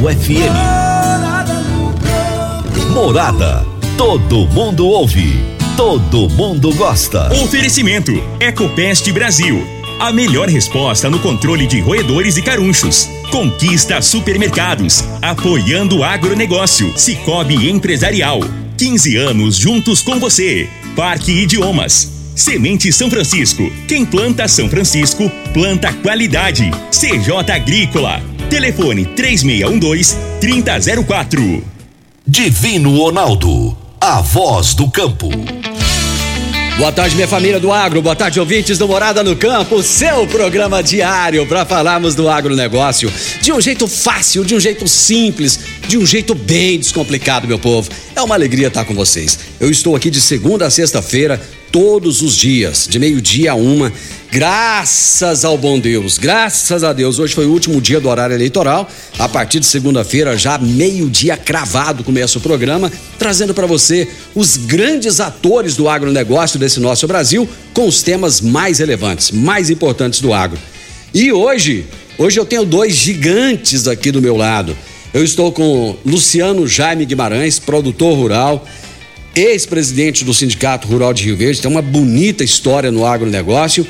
FM. Morada. Todo mundo ouve. Todo mundo gosta. Oferecimento: Ecopest Brasil. A melhor resposta no controle de roedores e carunchos. Conquista Supermercados. Apoiando o agronegócio. Cicobi Empresarial. 15 anos juntos com você. Parque Idiomas. Semente São Francisco. Quem planta São Francisco, planta qualidade. CJ Agrícola. Telefone 3612-3004. Divino Ronaldo. A voz do campo. Boa tarde, minha família do agro. Boa tarde, ouvintes do Morada no Campo. Seu programa diário para falarmos do agronegócio de um jeito fácil, de um jeito simples, de um jeito bem descomplicado, meu povo. É uma alegria estar com vocês. Eu estou aqui de segunda a sexta-feira, todos os dias, de meio-dia a uma, graças ao bom Deus, graças a Deus. Hoje foi o último dia do horário eleitoral. A partir de segunda-feira, já meio-dia cravado, começa o programa, trazendo para você os grandes atores do agronegócio desse nosso Brasil com os temas mais relevantes, mais importantes do agro. E hoje, hoje eu tenho dois gigantes aqui do meu lado. Eu estou com Luciano Jaime Guimarães, produtor rural, ex-presidente do Sindicato Rural de Rio Verde, tem uma bonita história no agronegócio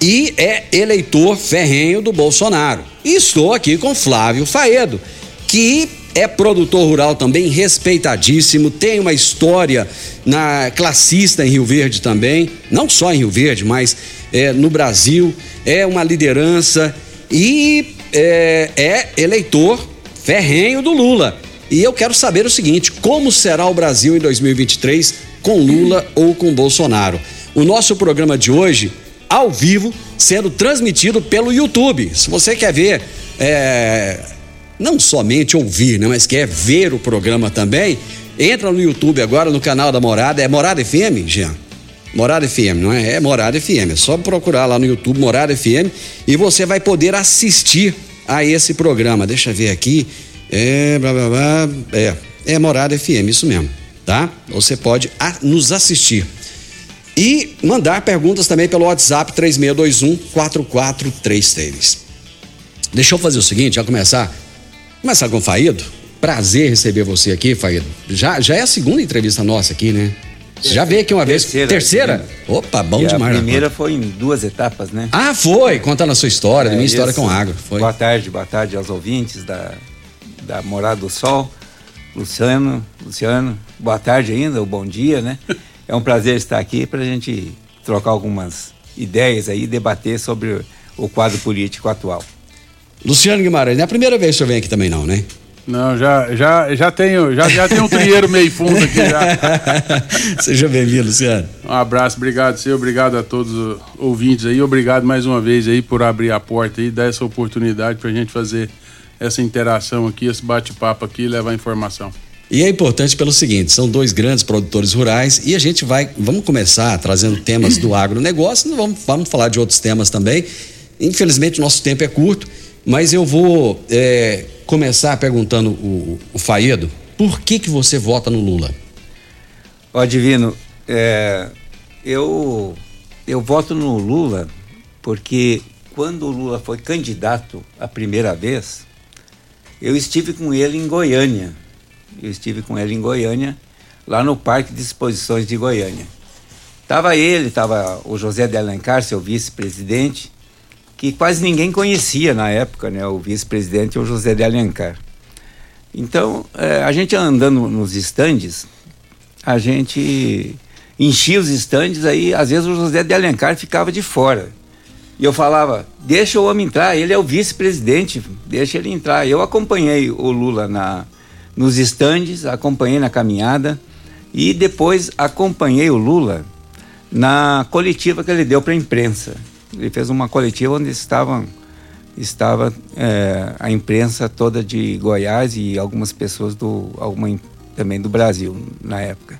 e é eleitor ferrenho do Bolsonaro. E estou aqui com Flávio Faedo, que é produtor rural também respeitadíssimo, tem uma história na classista em Rio Verde também, não só em Rio Verde, mas é, no Brasil, é uma liderança e é, é eleitor ferrenho do Lula. E eu quero saber o seguinte: como será o Brasil em 2023 com Lula ou com Bolsonaro? O nosso programa de hoje, ao vivo, sendo transmitido pelo YouTube. Se você quer ver, é, não somente ouvir, né, mas quer ver o programa também, entra no YouTube agora, no canal da Morada. É Morada FM, Jean? Morada FM, não é? É Morada FM. É só procurar lá no YouTube Morada FM e você vai poder assistir a esse programa. Deixa eu ver aqui. É, blá, blá, blá, é, é Morada FM, isso mesmo, tá? Você pode nos assistir. E mandar perguntas também pelo WhatsApp 3621 4433. Deixa eu fazer o seguinte, já começar. Começar com o Faído. Prazer receber você aqui, Faído. Já, já é a segunda entrevista nossa aqui, né? Você já veio aqui uma Terceira, vez? Terceira? Opa, bom E demais. A né? primeira foi em duas etapas, né? Ah, foi! Contando a sua história, a minha É, história isso. com água. Foi. Boa tarde, boa tarde aos ouvintes da, da Morada do Sol. Luciano, Luciano, boa tarde ainda, ou bom dia, né? É um prazer estar aqui para a gente trocar algumas ideias aí, debater sobre o quadro político atual. Luciano Guimarães, não é a primeira vez que o senhor vem aqui também, não, né? Não, já, já, já tenho, já, já tenho um trieiro meio fundo aqui já. Seja bem-vindo, Luciano. Um abraço, obrigado, senhor, obrigado a todos os ouvintes aí, obrigado mais uma vez aí por abrir a porta e dar essa oportunidade pra gente fazer essa interação aqui, esse bate-papo aqui e levar informação. E é importante pelo seguinte, são dois grandes produtores rurais e a gente vai, vamos começar trazendo temas do agronegócio, não vamos, vamos falar de outros temas também. Infelizmente, nosso tempo é curto, mas eu vou é, começar perguntando o, o Faedo, por que que você vota no Lula? Ó, Divino, é, eu, eu voto no Lula porque quando o Lula foi candidato a primeira vez, eu estive com ele em Goiânia. Eu estive com ele em Goiânia, lá no Parque de Exposições de Goiânia. Tava ele, tava o José de Alencar, seu vice-presidente, que quase ninguém conhecia na época, né? O vice-presidente, o José de Alencar. Então, eh, a gente andando nos estandes, a gente enchia os estandes, aí às vezes o José de Alencar ficava de fora. E eu falava, deixa o homem entrar, ele é o vice-presidente, deixa ele entrar. Eu acompanhei o Lula na, nos estandes, acompanhei na caminhada e depois acompanhei o Lula na coletiva que ele deu para a imprensa. Ele fez uma coletiva onde estavam estava eh, a imprensa toda de Goiás e algumas pessoas do alguma também do Brasil na época.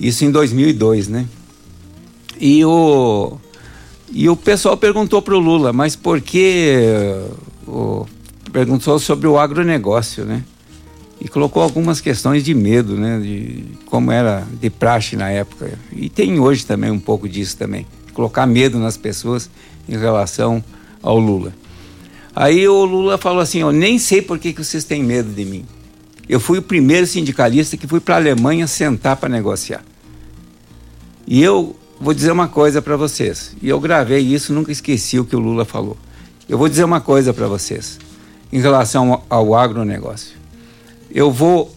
Isso em 2002, né? E o e o pessoal perguntou para o Lula, mas por que eh, perguntou sobre o agronegócio, né? E colocou algumas questões de medo, né? De como era de praxe na época. E tem hoje também um pouco disso também. Colocar medo nas pessoas em relação ao Lula. Aí o Lula falou assim: Eu nem sei por que, que vocês têm medo de mim. Eu fui o primeiro sindicalista que fui para a Alemanha sentar para negociar. E eu vou dizer uma coisa para vocês, e eu gravei isso, nunca esqueci o que o Lula falou. Eu vou dizer uma coisa para vocês em relação ao agronegócio. Eu vou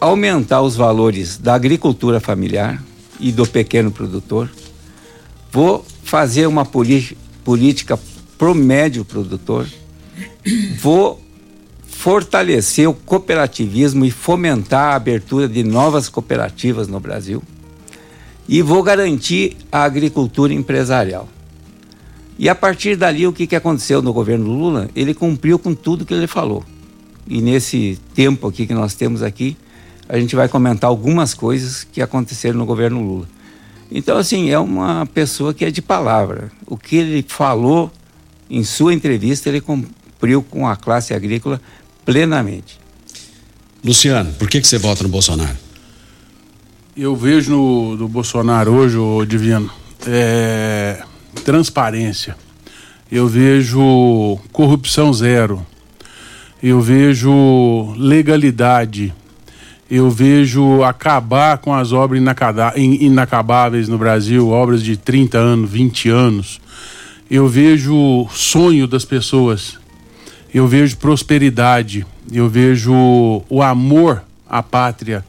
aumentar os valores da agricultura familiar e do pequeno produtor. Vou fazer uma política pro médio produtor. Vou fortalecer o cooperativismo e fomentar a abertura de novas cooperativas no Brasil. E vou garantir a agricultura empresarial. E a partir dali, o que, que aconteceu no governo Lula? Ele cumpriu com tudo que ele falou. E nesse tempo aqui que nós temos aqui, a gente vai comentar algumas coisas que aconteceram no governo Lula. Então, assim, é uma pessoa que é de palavra. O que ele falou em sua entrevista, ele cumpriu com a classe agrícola plenamente. Luciano, por que, que você vota no Bolsonaro? Eu vejo no, no Bolsonaro hoje, o Divino, é, transparência. Eu vejo corrupção zero. Eu vejo legalidade. Eu vejo acabar com as obras inacabáveis no Brasil, obras de 30 anos, 20 anos. Eu vejo sonho das pessoas. Eu vejo prosperidade. Eu vejo o amor à pátria.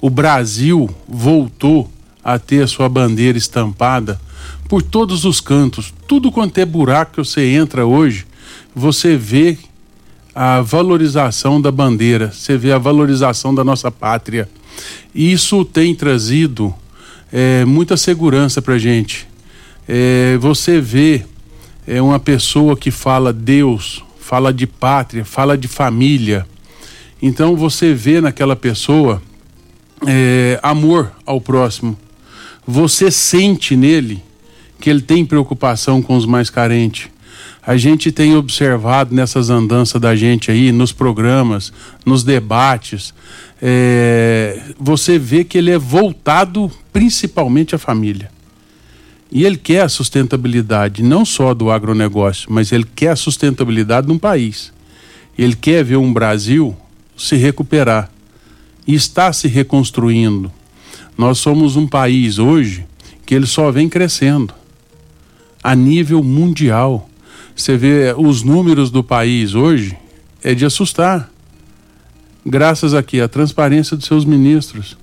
O Brasil voltou a ter a sua bandeira estampada por todos os cantos. Tudo quanto é buraco que você entra hoje, você vê a valorização da bandeira, você vê a valorização da nossa pátria. Isso tem trazido é, muita segurança para gente. É, você vê é, uma pessoa que fala Deus, fala de pátria, fala de família. Então você vê naquela pessoa é, amor ao próximo. Você sente nele que ele tem preocupação com os mais carentes. A gente tem observado nessas andanças da gente aí, nos programas, nos debates, é, você vê que ele é voltado principalmente à família. E ele quer a sustentabilidade não só do agronegócio, mas ele quer a sustentabilidade de um país. Ele quer ver um Brasil se recuperar e está se reconstruindo. Nós somos um país hoje que ele só vem crescendo a nível mundial. Você vê os números do país hoje, é de assustar. Graças aqui à transparência dos seus ministros.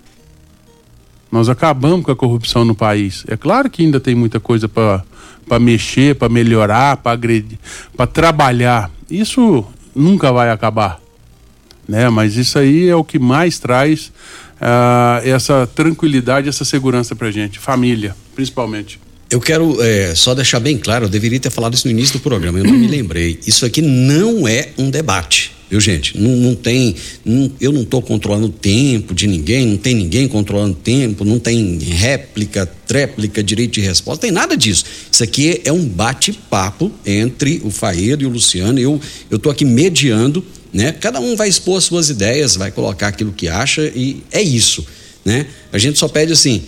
Nós acabamos com a corrupção no país. É claro que ainda tem muita coisa para mexer, para melhorar, para agredir, para trabalhar. Isso nunca vai acabar. Né? Mas isso aí é o que mais traz uh, essa tranquilidade, essa segurança para gente. Família, principalmente. Eu quero é, só deixar bem claro, eu deveria ter falado isso no início do programa, eu não me lembrei. Isso aqui não é um debate, viu, gente? Não, não tem. Não, eu não estou controlando o tempo de ninguém, não tem ninguém controlando o tempo, não tem réplica, tréplica, direito de resposta, tem nada disso. Isso aqui é um bate-papo entre o Faedo e o Luciano. Eu estou aqui mediando, né? Cada um vai expor suas ideias, vai colocar aquilo que acha e é isso, né? A gente só pede assim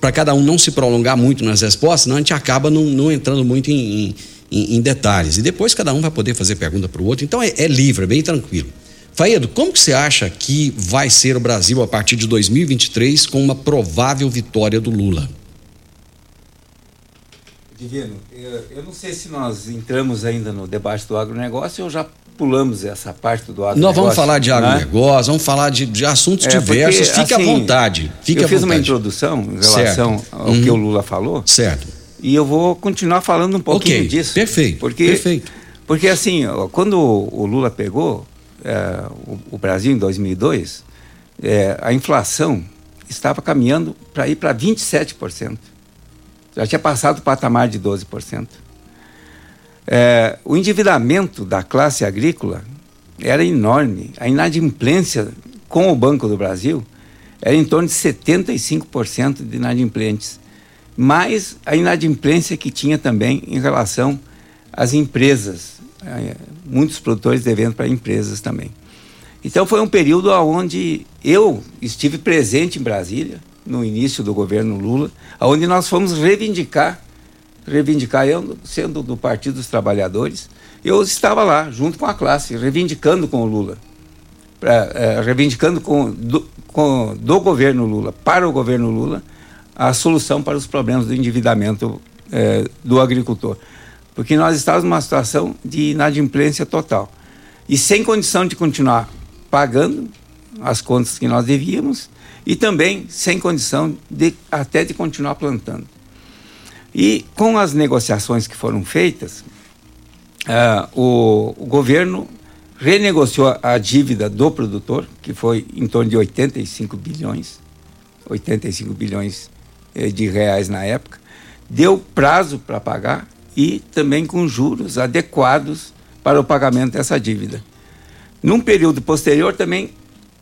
para cada um não se prolongar muito nas respostas, senão a gente acaba não, não entrando muito em, em, em, detalhes. E depois cada um vai poder fazer pergunta para o outro. Então é, é, livre, é bem tranquilo. Faedo, como que você acha que vai ser o Brasil a partir de 2023 com uma provável vitória do Lula? Divino, eu, eu não sei se nós entramos ainda no debate do agronegócio ou já pulamos essa parte do agronegócio. Nós vamos falar de né? agronegócio, né? vamos falar de, de assuntos é, diversos. Fique assim, à vontade. Fique eu fiz uma introdução em relação certo. ao uhum. que o Lula falou. Certo. E eu vou continuar falando um pouquinho okay. disso. Perfeito. Porque, perfeito. Porque assim, quando o Lula pegou é, o, o, Brasil em 2002, é, a inflação estava caminhando para ir para 27%. Já tinha passado o patamar de 12%. É, o endividamento da classe agrícola era enorme. A inadimplência com o Banco do Brasil era em torno de 75% de inadimplentes. Mais a inadimplência que tinha também em relação às empresas. É, muitos produtores devendo para empresas também. Então foi um período onde eu estive presente em Brasília, no início do governo Lula, onde nós fomos reivindicar reivindicar, eu sendo do Partido dos Trabalhadores, eu estava lá, junto com a classe, reivindicando com o Lula, pra, é, reivindicando com do, com, do governo Lula, para o governo Lula, a solução para os problemas do endividamento é, do agricultor. Porque nós estávamos numa situação de inadimplência total. E sem condição de continuar pagando as contas que nós devíamos e também sem condição de até de continuar plantando. E com as negociações que foram feitas, uh, o, o, governo renegociou a dívida do produtor, que foi em torno de 85 bilhões, 85 bilhões eh, de reais na época, deu prazo para pagar e também com juros adequados para o pagamento dessa dívida. Num período posterior também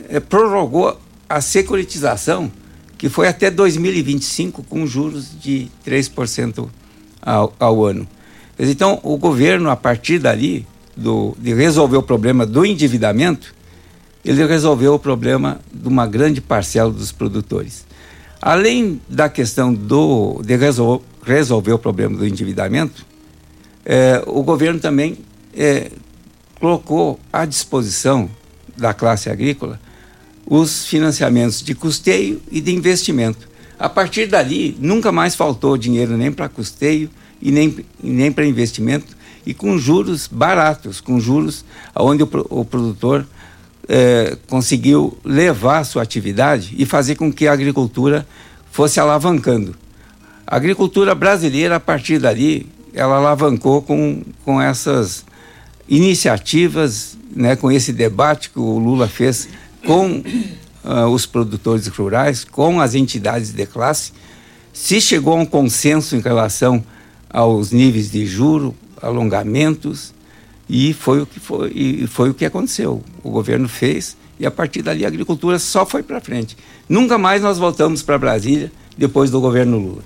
eh, prorrogou a securitização, que foi até 2025 com juros de 3% ao, ao ano. Então, o governo, a partir dali, do, de resolver o problema do endividamento, ele resolveu o problema de uma grande parcela dos produtores. Além da questão do, de resol, resolver o problema do endividamento, é, o governo também é, colocou à disposição da classe agrícola os financiamentos de custeio e de investimento. A partir dali, nunca mais faltou dinheiro nem para custeio e nem, nem para investimento, e com juros baratos, com juros onde o, o produtor é, conseguiu levar a sua atividade e fazer com que a agricultura fosse alavancando. A agricultura brasileira, a partir dali, ela alavancou com, com essas iniciativas, né, com esse debate que o Lula fez com uh, os produtores rurais, com as entidades de classe, se chegou a um consenso em relação aos níveis de juro, alongamentos, e foi o que foi, e foi o que aconteceu. O governo fez e a partir dali a agricultura só foi para frente. Nunca mais nós voltamos para Brasília depois do governo Lula.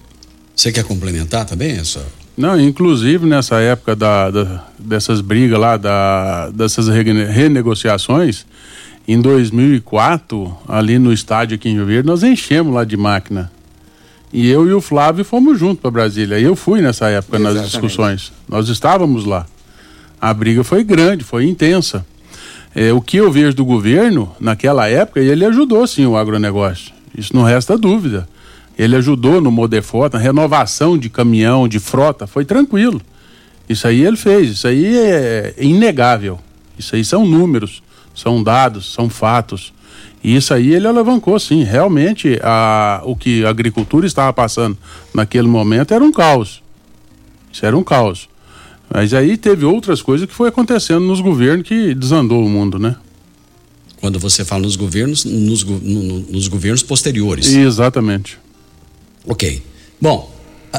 Você quer complementar também essa? Não, inclusive nessa época da, da dessas brigas lá, da, dessas renegociações, em 2004, ali no estádio aqui em Rio Verde, nós enchemos lá de máquina. E eu e o Flávio fomos juntos para Brasília. Eu fui nessa época Exatamente. nas discussões. Nós estávamos lá. A briga foi grande, foi intensa. É, o que eu vejo do governo, naquela época, ele ajudou sim o agronegócio. Isso não resta dúvida. Ele ajudou no Modefota, na renovação de caminhão, de frota, foi tranquilo. Isso aí ele fez, isso aí é inegável. Isso aí são números são dados, são fatos. E isso aí ele alavancou, sim. Realmente, a, o que a agricultura estava passando naquele momento era um caos. Isso era um caos. Mas aí teve outras coisas que foi acontecendo nos governos que desandou o mundo, né? Quando você fala nos governos, nos, no, nos governos posteriores. Exatamente. Ok. Bom,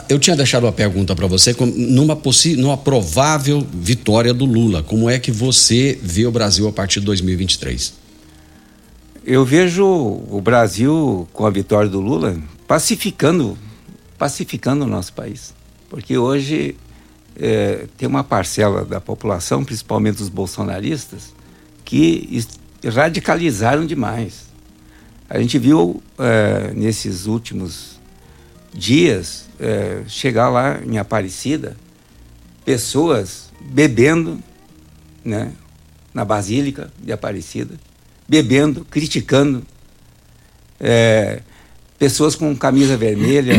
eu tinha deixado uma pergunta para você numa, numa provável vitória do Lula. Como é que você vê o Brasil a partir de 2023? Eu vejo o Brasil com a vitória do Lula pacificando, pacificando o nosso país, porque hoje é, tem uma parcela da população, principalmente os bolsonaristas, que radicalizaram demais. A gente viu é, nesses últimos dias é, chegar lá em Aparecida, pessoas bebendo, né, na Basílica de Aparecida, bebendo, criticando, é, pessoas com camisa vermelha,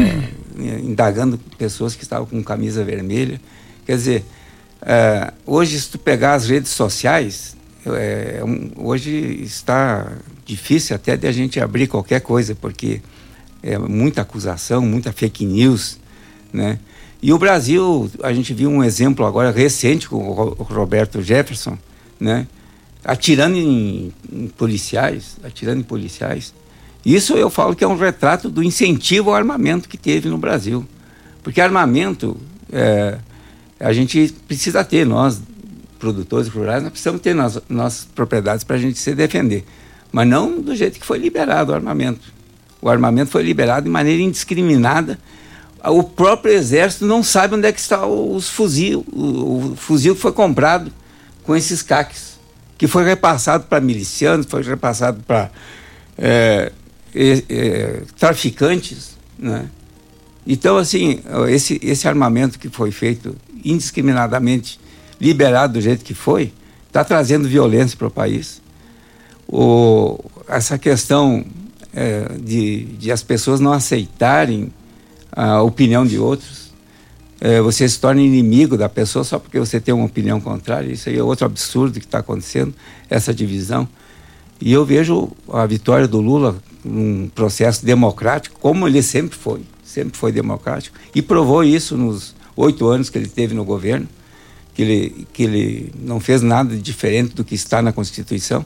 indagando pessoas que estavam com camisa vermelha. Quer dizer, é, hoje, se tu pegar as redes sociais, é, hoje está difícil até de a gente abrir qualquer coisa, porque é, muita acusação, muita fake news, né? E o Brasil, a gente viu um exemplo agora recente com o Roberto Jefferson, né? Atirando em, em policiais, atirando em policiais. Isso eu falo que é um retrato do incentivo ao armamento que teve no Brasil. Porque armamento, é, a gente precisa ter, nós, produtores rurais, nós precisamos ter nas nossas propriedades para a gente se defender. Mas não do jeito que foi liberado o armamento. O armamento foi liberado de maneira indiscriminada. O próprio exército não sabe onde é que está os fuzil, o, o fuzil que foi comprado com esses caques, que foi repassado para milicianos, foi repassado para é, é, traficantes, né? Então, assim, esse, esse armamento que foi feito indiscriminadamente liberado do jeito que foi, está trazendo violência para o país. O, essa questão é, de, de as pessoas não aceitarem a opinião de outros, é, você se torna inimigo da pessoa só porque você tem uma opinião contrária. Isso aí é outro absurdo que está acontecendo, essa divisão. E eu vejo a vitória do Lula num processo democrático, como ele sempre foi, sempre foi democrático, e provou isso nos oito anos que ele teve no governo, que ele, que ele não fez nada diferente do que está na Constituição.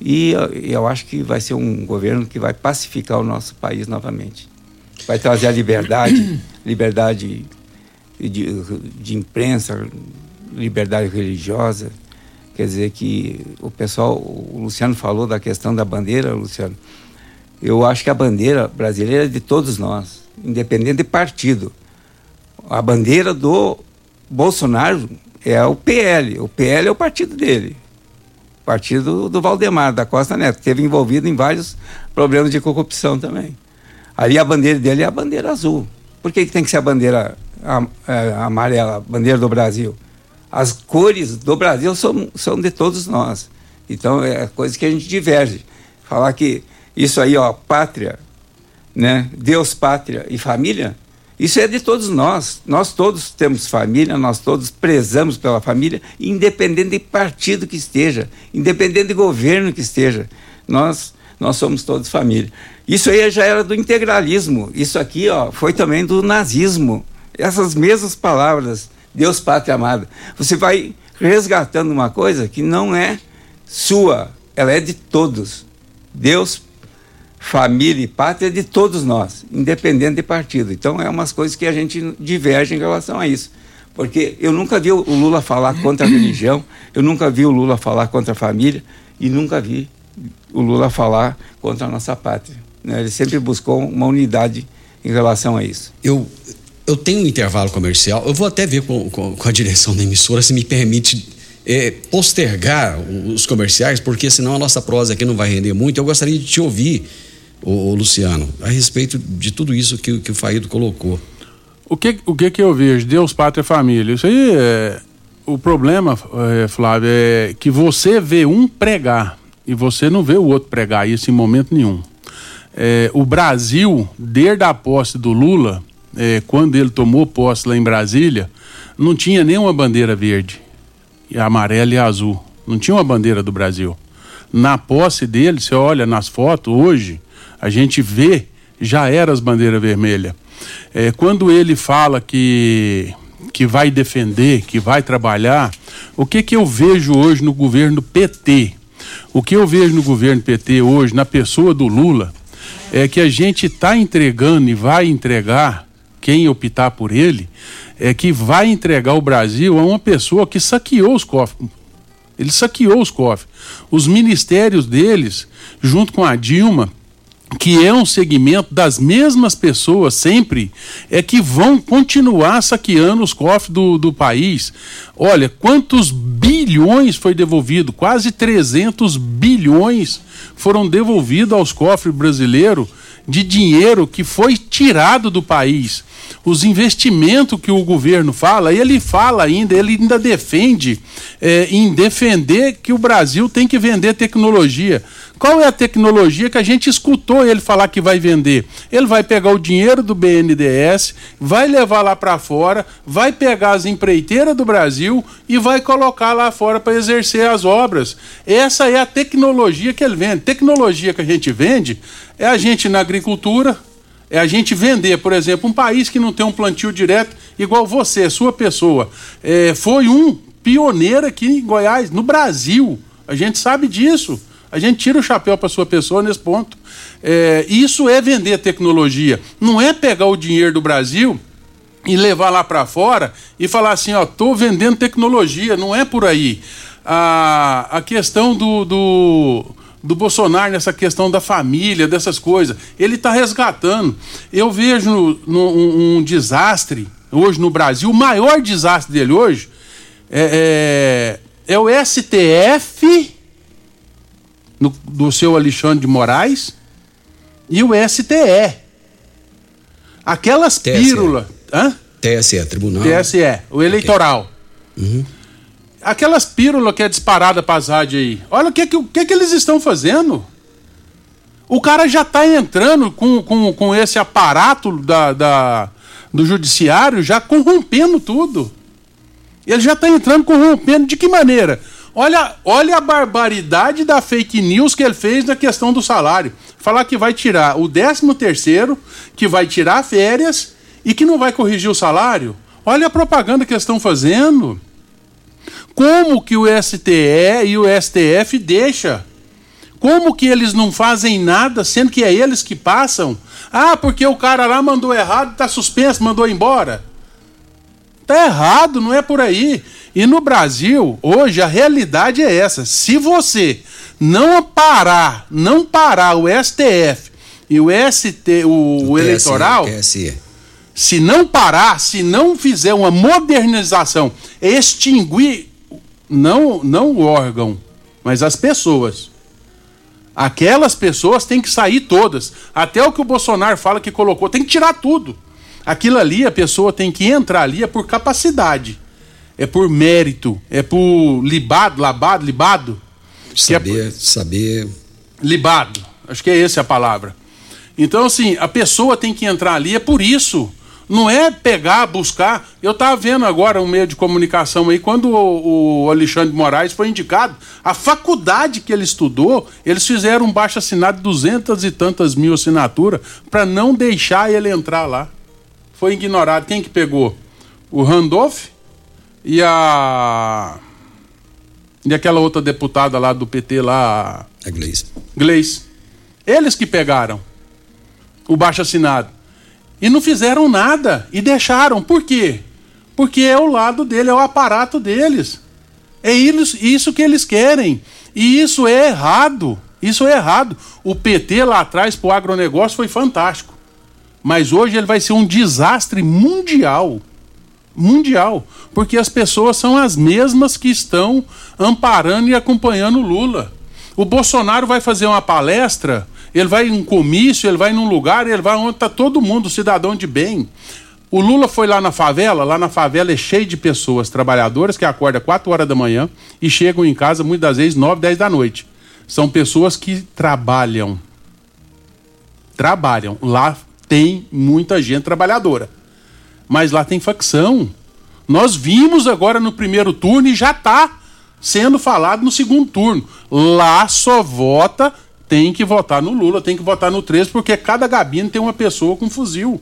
E eu, acho que vai ser um governo que vai pacificar o nosso país novamente. Vai trazer a liberdade, liberdade de, de imprensa, liberdade religiosa. Quer dizer que o pessoal, o Luciano falou da questão da bandeira, Luciano. Eu acho que a bandeira brasileira é de todos nós, independente de partido. A bandeira do Bolsonaro é o PL. O PL é o partido dele. Partido do Valdemar, da Costa Neto, que esteve envolvido em vários problemas de corrupção também. Ali a bandeira dele é a bandeira azul. Por que, que tem que ser a bandeira é, amarela, a bandeira do Brasil? As cores do Brasil são, são de todos nós. Então é coisa que a gente diverge. Falar que isso aí, ó, pátria, né? Deus, pátria e família, isso é de todos nós. Nós todos temos família, nós todos prezamos pela família, independente de partido que esteja, independente de governo que esteja. Nós nós somos todos família. Isso aí já era do integralismo. Isso aqui, ó, foi também do nazismo. Essas mesmas palavras, Deus, pátria amada. Você vai resgatando uma coisa que não é sua, ela é de todos. Deus, família e pátria de todos nós, independente de partido. Então é umas coisas que a gente diverge em relação a isso. Porque eu nunca vi o Lula falar contra a religião, eu nunca vi o Lula falar contra a família e nunca vi o Lula falar contra a nossa pátria. Né? Ele sempre buscou uma unidade em relação a isso. Eu, eu tenho um intervalo comercial, eu vou até ver com, com, com a direção da emissora se me permite é, postergar os comerciais, porque senão a nossa prosa aqui não vai render muito. Eu gostaria de te ouvir o, Luciano, a respeito de tudo isso que, que o Faído colocou. O que, o que que eu vejo? Deus, pátria, família. Isso aí é. O problema, é, Flávio, é que você vê um pregar e você não vê o outro pregar isso em momento nenhum. É, o Brasil, desde a posse do Lula, é, quando ele tomou posse lá em Brasília, não tinha nenhuma bandeira verde, amarela e azul. Não tinha uma bandeira do Brasil. Na posse dele, você olha nas fotos hoje, a gente vê, já era as bandeiras vermelhas. É, quando ele fala que, que vai defender, que vai trabalhar, o que, que eu vejo hoje no governo PT? O que eu vejo no governo PT hoje, na pessoa do Lula, é que a gente está entregando e vai entregar, quem optar por ele, é que vai entregar o Brasil a uma pessoa que saqueou os cofres. Ele saqueou os cofres. Os ministérios deles, junto com a Dilma, que é um segmento das mesmas pessoas sempre, é que vão continuar saqueando os cofres do, do país. Olha, quantos bilhões foi devolvido? Quase 300 bilhões foram devolvidos aos cofres brasileiros de dinheiro que foi tirado do país. Os investimentos que o governo fala, ele fala ainda, ele ainda defende é, em defender que o Brasil tem que vender tecnologia. Qual é a tecnologia que a gente escutou ele falar que vai vender? Ele vai pegar o dinheiro do BNDES, vai levar lá para fora, vai pegar as empreiteiras do Brasil e vai colocar lá fora para exercer as obras. Essa é a tecnologia que ele vende. Tecnologia que a gente vende é a gente na agricultura, é a gente vender, por exemplo, um país que não tem um plantio direto, igual você, sua pessoa, é, foi um pioneiro aqui em Goiás, no Brasil. A gente sabe disso. A gente tira o chapéu para sua pessoa nesse ponto. É, isso é vender tecnologia. Não é pegar o dinheiro do Brasil e levar lá para fora e falar assim, ó, tô vendendo tecnologia. Não é por aí. A, a questão do, do, do Bolsonaro nessa questão da família, dessas coisas, ele está resgatando. Eu vejo no, no, um, um, desastre hoje no Brasil, o maior desastre dele hoje é, é, é o STF no, do seu Alexandre de Moraes e o STE. Aquelas pílulas. Hã? TSE, Tribunal. TSE, o eleitoral. Okay. Uhum. Aquelas pílulas que é disparada para as rádios aí, olha o que, que, que, que eles estão fazendo. O cara já está entrando com, com, com esse aparato da, da, do judiciário já corrompendo tudo. Ele já está entrando corrompendo. De que maneira? Olha, olha a barbaridade da fake news que ele fez na questão do salário. Falar que vai tirar o 13 terceiro, que vai tirar férias e que não vai corrigir o salário. Olha a propaganda que eles estão fazendo. Como que o STE e o STF deixa? Como que eles não fazem nada, sendo que é eles que passam? Ah, porque o cara lá mandou errado, tá suspenso, mandou embora. Tá errado, não é por aí. E no Brasil, hoje, a realidade é essa. Se você não parar, não parar o STF e o ST, o, o eleitoral, TSE. se não parar, se não fizer uma modernização, extinguir não, não o órgão, mas as pessoas. Aquelas pessoas têm que sair todas. Até o que o Bolsonaro fala que colocou, tem que tirar tudo. Aquilo ali, a pessoa tem que entrar ali é por capacidade, é por mérito, é por libado, labado, libado. Saber, é saber. Libado, acho que é essa a palavra. Então, assim, a pessoa tem que entrar ali, é por isso. Não é pegar, buscar. Eu estava vendo agora um meio de comunicação aí, quando o, o, Alexandre Moraes foi indicado, a faculdade que ele estudou, eles fizeram um baixo assinado de duzentas e tantas mil assinaturas para não deixar ele entrar lá foi ignorado. Quem que pegou? O Randolph e a. E aquela outra deputada lá do PT lá. A Gleice. Gleice. Eles que pegaram o baixo assinado. E não fizeram nada. E deixaram. Por quê? Porque é o lado dele, é o aparato deles. É isso que eles querem. E isso é errado. Isso é errado. O PT lá atrás pro agronegócio foi fantástico. Mas hoje ele vai ser um desastre mundial. Mundial. Porque as pessoas são as mesmas que estão amparando e acompanhando o Lula. O Bolsonaro vai fazer uma palestra, ele vai em um comício, ele vai num lugar, ele vai onde está todo mundo, cidadão de bem. O Lula foi lá na favela, lá na favela é cheio de pessoas trabalhadoras que acordam 4 horas da manhã e chegam em casa muitas vezes 9, 10 da noite. São pessoas que trabalham. Trabalham. Lá tem muita gente trabalhadora. Mas lá tem facção. Nós vimos agora no primeiro turno e já está sendo falado no segundo turno. Lá só vota, tem que votar no Lula, tem que votar no 13, porque cada gabine tem uma pessoa com fuzil.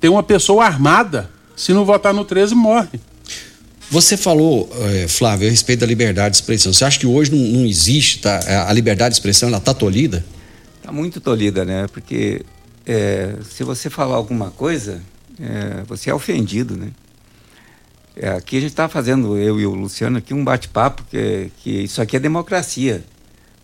Tem uma pessoa armada. Se não votar no 13, morre. Você falou, eh, Flávio, a respeito da liberdade de expressão. Você acha que hoje não, não existe, tá? a liberdade de expressão ela está tolhida? Está muito tolhida, né? Porque é, se você falar alguma coisa, é, você é ofendido, né? É, aqui a gente está fazendo, eu e o Luciano, aqui um bate-papo, que, que isso aqui é democracia.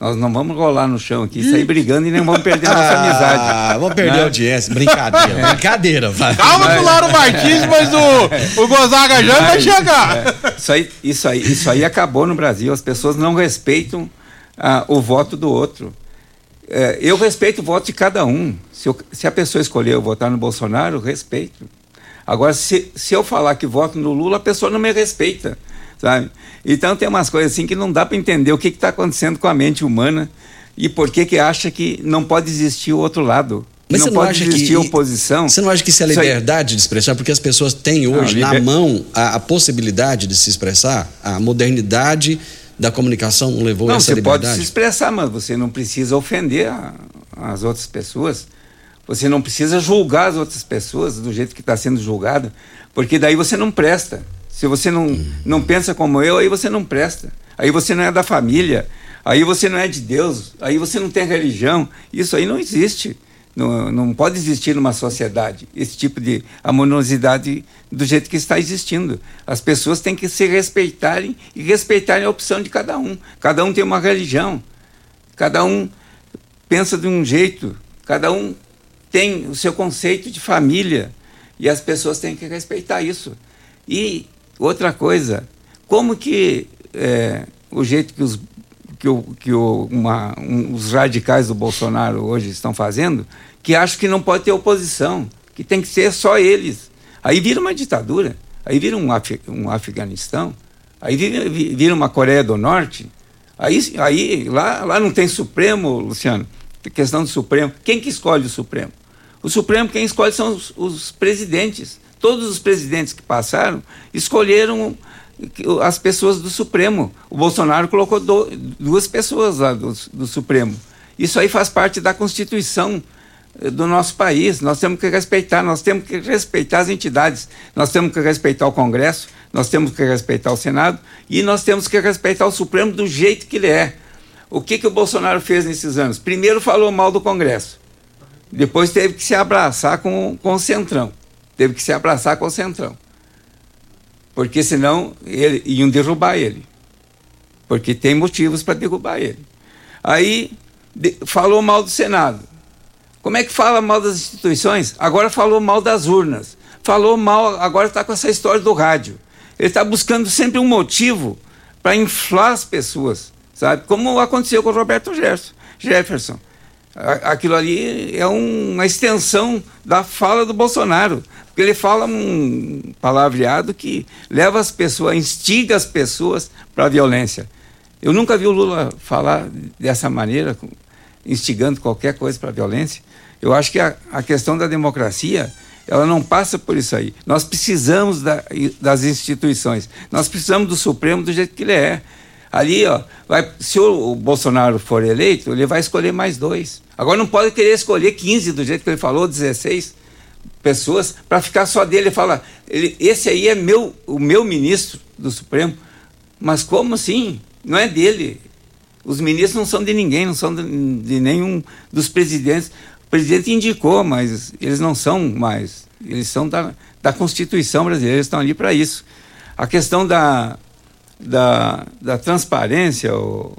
Nós não vamos rolar no chão aqui, sair brigando e nem vamos perder a nossa ah, amizade. Ah, vamos perder né? a audiência. Brincadeira, é. brincadeira. Vai. Calma com o Lauro Martins, mas o, o Gonzaga já vai chegar. É, isso, aí, isso, aí, isso aí acabou no Brasil. As pessoas não respeitam ah, o voto do outro. É, eu respeito o voto de cada um. Se, eu, se a pessoa escolheu votar no Bolsonaro, respeito. Agora, se, se eu falar que voto no Lula, a pessoa não me respeita. Sabe? Então tem umas coisas assim que não dá para entender o que está acontecendo com a mente humana e por que, que acha que não pode existir o outro lado. Mas não, não pode existir que, oposição. Você não acha que isso é liberdade isso de expressar? Porque as pessoas têm hoje não, liber... na mão a, a possibilidade de se expressar, a modernidade da comunicação não levou não, essa você liberdade? Você pode se expressar, mas você não precisa ofender a, as outras pessoas. Você não precisa julgar as outras pessoas do jeito que está sendo julgada, porque daí você não presta. Se você não, não pensa como eu, aí você não presta. Aí você não é da família, aí você não é de Deus, aí você não tem religião. Isso aí não existe. Não, não pode existir numa sociedade esse tipo de amorosidade do jeito que está existindo. As pessoas têm que se respeitarem e respeitarem a opção de cada um. Cada um tem uma religião, cada um pensa de um jeito, cada um tem o seu conceito de família e as pessoas têm que respeitar isso. E outra coisa, como que é, o jeito que os que, o, que o, uma, um, os radicais do Bolsonaro hoje estão fazendo, que acham que não pode ter oposição, que tem que ser só eles. Aí vira uma ditadura, aí vira um, Af um Afeganistão, Aí vira, vira uma Coreia do Norte. Aí, aí lá, lá não tem Supremo, Luciano. Questão do Supremo. Quem que escolhe o Supremo? O Supremo, quem escolhe são os, os presidentes. Todos os presidentes que passaram escolheram as pessoas do Supremo. O Bolsonaro colocou do, duas pessoas lá do, do Supremo. Isso aí faz parte da Constituição eh, do nosso país. Nós temos que respeitar, nós temos que respeitar as entidades, nós temos que respeitar o Congresso, nós temos que respeitar o Senado e nós temos que respeitar o Supremo do jeito que ele é. O que, que o Bolsonaro fez nesses anos? Primeiro falou mal do Congresso, depois teve que se abraçar com, com o Centrão. Teve que se abraçar com o Centrão. Porque senão ele, iam derrubar ele. Porque tem motivos para derrubar ele. Aí de, falou mal do Senado. Como é que fala mal das instituições? Agora falou mal das urnas. Falou mal, agora está com essa história do rádio. Ele está buscando sempre um motivo para inflar as pessoas, sabe? Como aconteceu com o Roberto Jefferson. Aquilo ali é uma extensão da fala do Bolsonaro. Porque ele fala um palavreado que leva as pessoas, instiga as pessoas para a violência. Eu nunca vi o Lula falar dessa maneira, instigando qualquer coisa para a violência. Eu acho que a, a, questão da democracia, ela não passa por isso aí. Nós precisamos da, das instituições. Nós precisamos do Supremo do jeito que ele é. Ali, ó, vai, se o, o Bolsonaro for eleito, ele vai escolher mais dois. Agora não pode querer escolher 15 do jeito que ele falou, 16 pessoas para ficar só dele. Ele fala, ele, esse aí é meu, o meu ministro do Supremo. Mas como assim? Não é dele. Os ministros não são de ninguém, não são de, de nenhum dos presidentes. O presidente indicou, mas eles não são mais. Eles são da, da Constituição brasileira, eles estão ali para isso. A questão da, da, da transparência, o,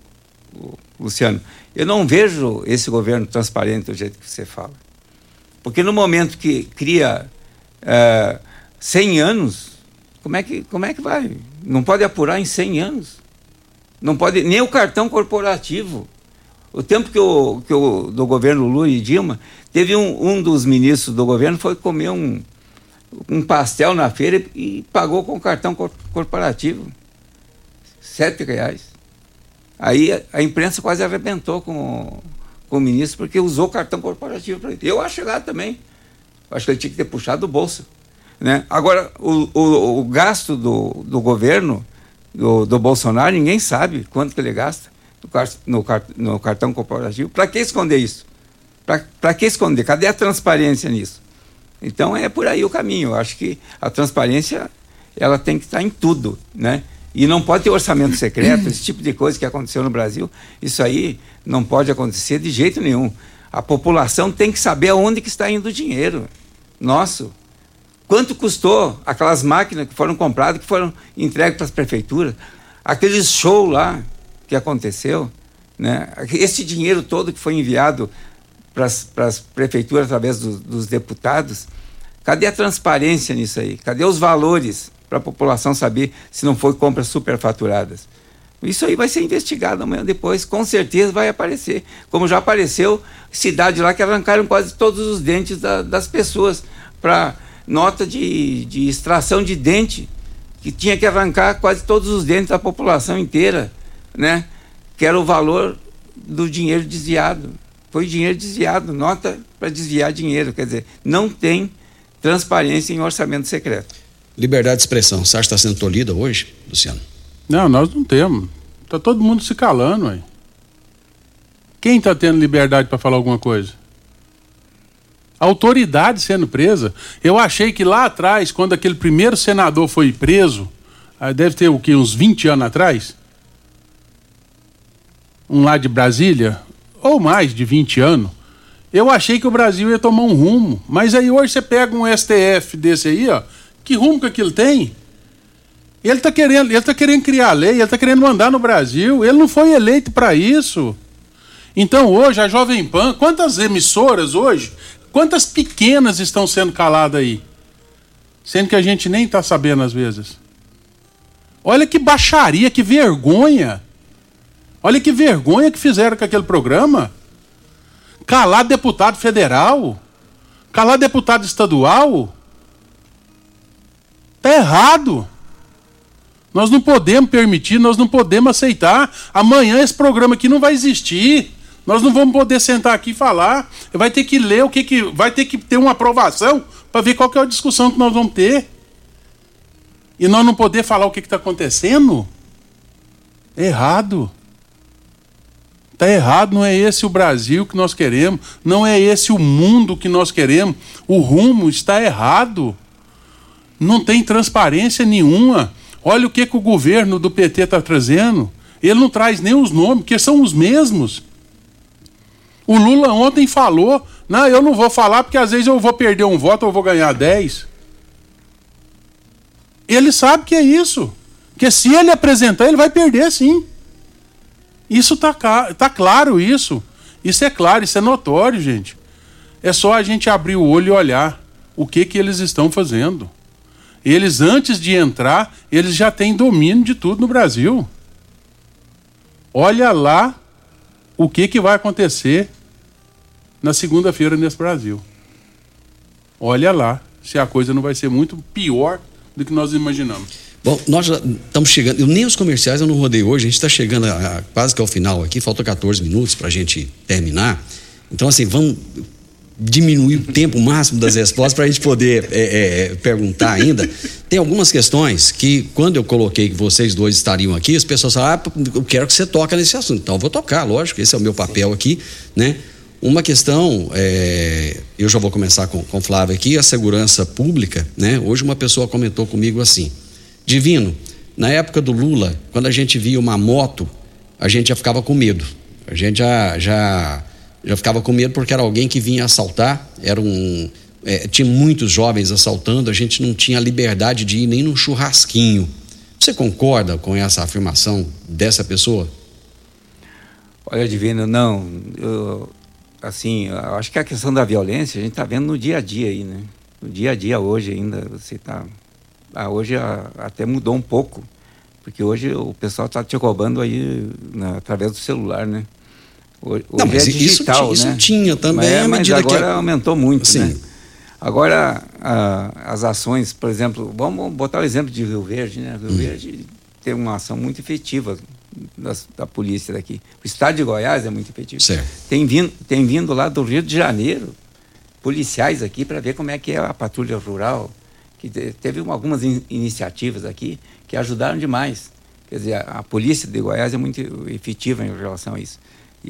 o, Luciano, eu não vejo esse governo transparente do jeito que você fala. Porque no momento que cria é, 100 anos, como é, que, como é que vai? Não pode apurar em 100 anos. Não pode, nem o cartão corporativo. O tempo que o, que o do governo Lula e Dilma, teve um, um dos ministros do governo foi comer um, um pastel na feira e pagou com cartão corporativo. Sete reais. Aí a imprensa quase arrebentou com, com o ministro porque usou cartão corporativo para ele. Eu acho errado também. Acho que ele tinha que ter puxado do bolso. Né? Agora, o, o, o gasto do, do governo, do, do Bolsonaro, ninguém sabe quanto que ele gasta no, no, no cartão corporativo. Para que esconder isso? Para que esconder? Cadê a transparência nisso? Então é por aí o caminho. Eu acho que a transparência ela tem que estar em tudo, né? E não pode ter orçamento secreto, esse tipo de coisa que aconteceu no Brasil. Isso aí não pode acontecer de jeito nenhum. A população tem que saber aonde que está indo o dinheiro nosso. Quanto custou aquelas máquinas que foram compradas, que foram entregues para as prefeituras? Aqueles show lá que aconteceu, né? Esse dinheiro todo que foi enviado para as prefeituras através do, dos deputados, cadê a transparência nisso aí? Cadê os valores? Para a população saber se não foi compras superfaturadas. Isso aí vai ser investigado amanhã depois, com certeza vai aparecer. Como já apareceu cidade lá que arrancaram quase todos os dentes da, das pessoas para nota de, de extração de dente, que tinha que arrancar quase todos os dentes da população inteira, né? Que era o valor do dinheiro desviado. Foi dinheiro desviado, nota para desviar dinheiro. Quer dizer, não tem transparência em orçamento secreto. Liberdade de expressão, você acha que está sendo tolhida hoje, Luciano? Não, nós não temos. Está todo mundo se calando, aí. Quem está tendo liberdade para falar alguma coisa? Autoridade sendo presa. Eu achei que lá atrás, quando aquele primeiro senador foi preso, deve ter o que, uns 20 anos atrás? Um lá de Brasília, ou mais de 20 anos. Eu achei que o Brasil ia tomar um rumo. Mas aí hoje você pega um STF desse aí, ó que rumo que aquilo tem? Ele está querendo, ele tá querendo criar lei, ele está querendo mandar no Brasil. Ele não foi eleito para isso. Então hoje a Jovem Pan, quantas emissoras hoje, quantas pequenas estão sendo caladas aí? Sendo que a gente nem está sabendo às vezes. Olha que baixaria, que vergonha. Olha que vergonha que fizeram com aquele programa. Calar deputado federal, calar deputado estadual. Está errado. Nós não podemos permitir, nós não podemos aceitar. Amanhã esse programa aqui não vai existir. Nós não vamos poder sentar aqui e falar. Vai ter que ler o que, que. Vai ter que ter uma aprovação para ver qual é a discussão que nós vamos ter. E nós não poder falar o que está acontecendo? Errado. Está errado, não é esse o Brasil que nós queremos, não é esse o mundo que nós queremos. O rumo está errado. Não tem transparência nenhuma. Olha o que, que o governo do PT está trazendo. Ele não traz nem os nomes, porque são os mesmos. O Lula ontem falou: não, eu não vou falar porque às vezes eu vou perder um voto ou vou ganhar 10. Ele sabe que é isso. Que se ele apresentar, ele vai perder sim. Isso está tá claro, isso. Isso é claro, isso é notório, gente. É só a gente abrir o olho e olhar o que, que eles estão fazendo. Eles, antes de entrar, eles já têm domínio de tudo no Brasil. Olha lá o que, que vai acontecer na segunda-feira nesse Brasil. Olha lá se a coisa não vai ser muito pior do que nós imaginamos. Bom, nós já estamos chegando, eu, nem os comerciais eu não rodei hoje, a gente está chegando a, a, quase que ao final aqui, faltam 14 minutos para a gente terminar. Então, assim, vamos diminuir o tempo máximo das respostas para a gente poder é, é, perguntar ainda. Tem algumas questões que, quando eu coloquei que vocês dois estariam aqui, as pessoas falam, ah, eu quero que você toque nesse assunto. Então, eu vou tocar, lógico, esse é o meu papel aqui, né? Uma questão, é, eu já vou começar com, com Flávio aqui, a segurança pública, né? Hoje uma pessoa comentou comigo assim, Divino, na época do Lula, quando a gente via uma moto, a gente já ficava com medo. A gente já, já já ficava com medo porque era alguém que vinha assaltar, era um, é, tinha muitos jovens assaltando, a gente não tinha liberdade de ir nem num churrasquinho. Você concorda com essa afirmação dessa pessoa? Olha, Divino, não. Eu, assim, eu acho que a questão da violência a gente está vendo no dia a dia aí, né? No dia a dia hoje ainda você está. Ah, hoje a, até mudou um pouco, porque hoje o pessoal está te roubando aí né, através do celular, né? Hoje não, mas é digital, isso, né? isso tinha também. Mas, mas agora que... aumentou muito, Sim. né? Agora, a, as ações, por exemplo, vamos botar o exemplo de Rio Verde, né? Rio hum. Verde tem uma ação muito efetiva das, da polícia daqui. O estado de Goiás é muito efetivo. Certo. Tem vindo, tem vindo lá do Rio de Janeiro policiais aqui para ver como é que é a patrulha rural. Que teve algumas in, iniciativas aqui que ajudaram demais. Quer dizer, a, a polícia de Goiás é muito efetiva em relação a isso.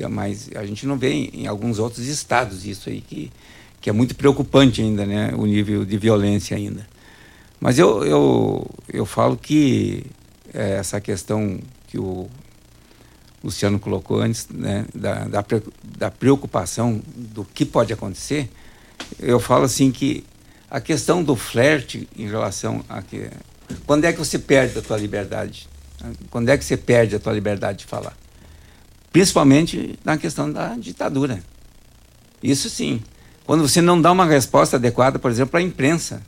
Mas a gente não vê em, alguns outros estados isso aí, que, que é muito preocupante ainda, né? O nível de violência ainda. Mas eu, eu, eu falo que é, essa questão que o Luciano colocou antes, né? Da, da, da preocupação do que pode acontecer, eu falo assim que a questão do flerte em relação a que quando é que você perde a tua liberdade? Quando é que você perde a tua liberdade de falar? Principalmente na questão da ditadura. Isso sim. Quando você não dá uma resposta adequada, por exemplo, à imprensa.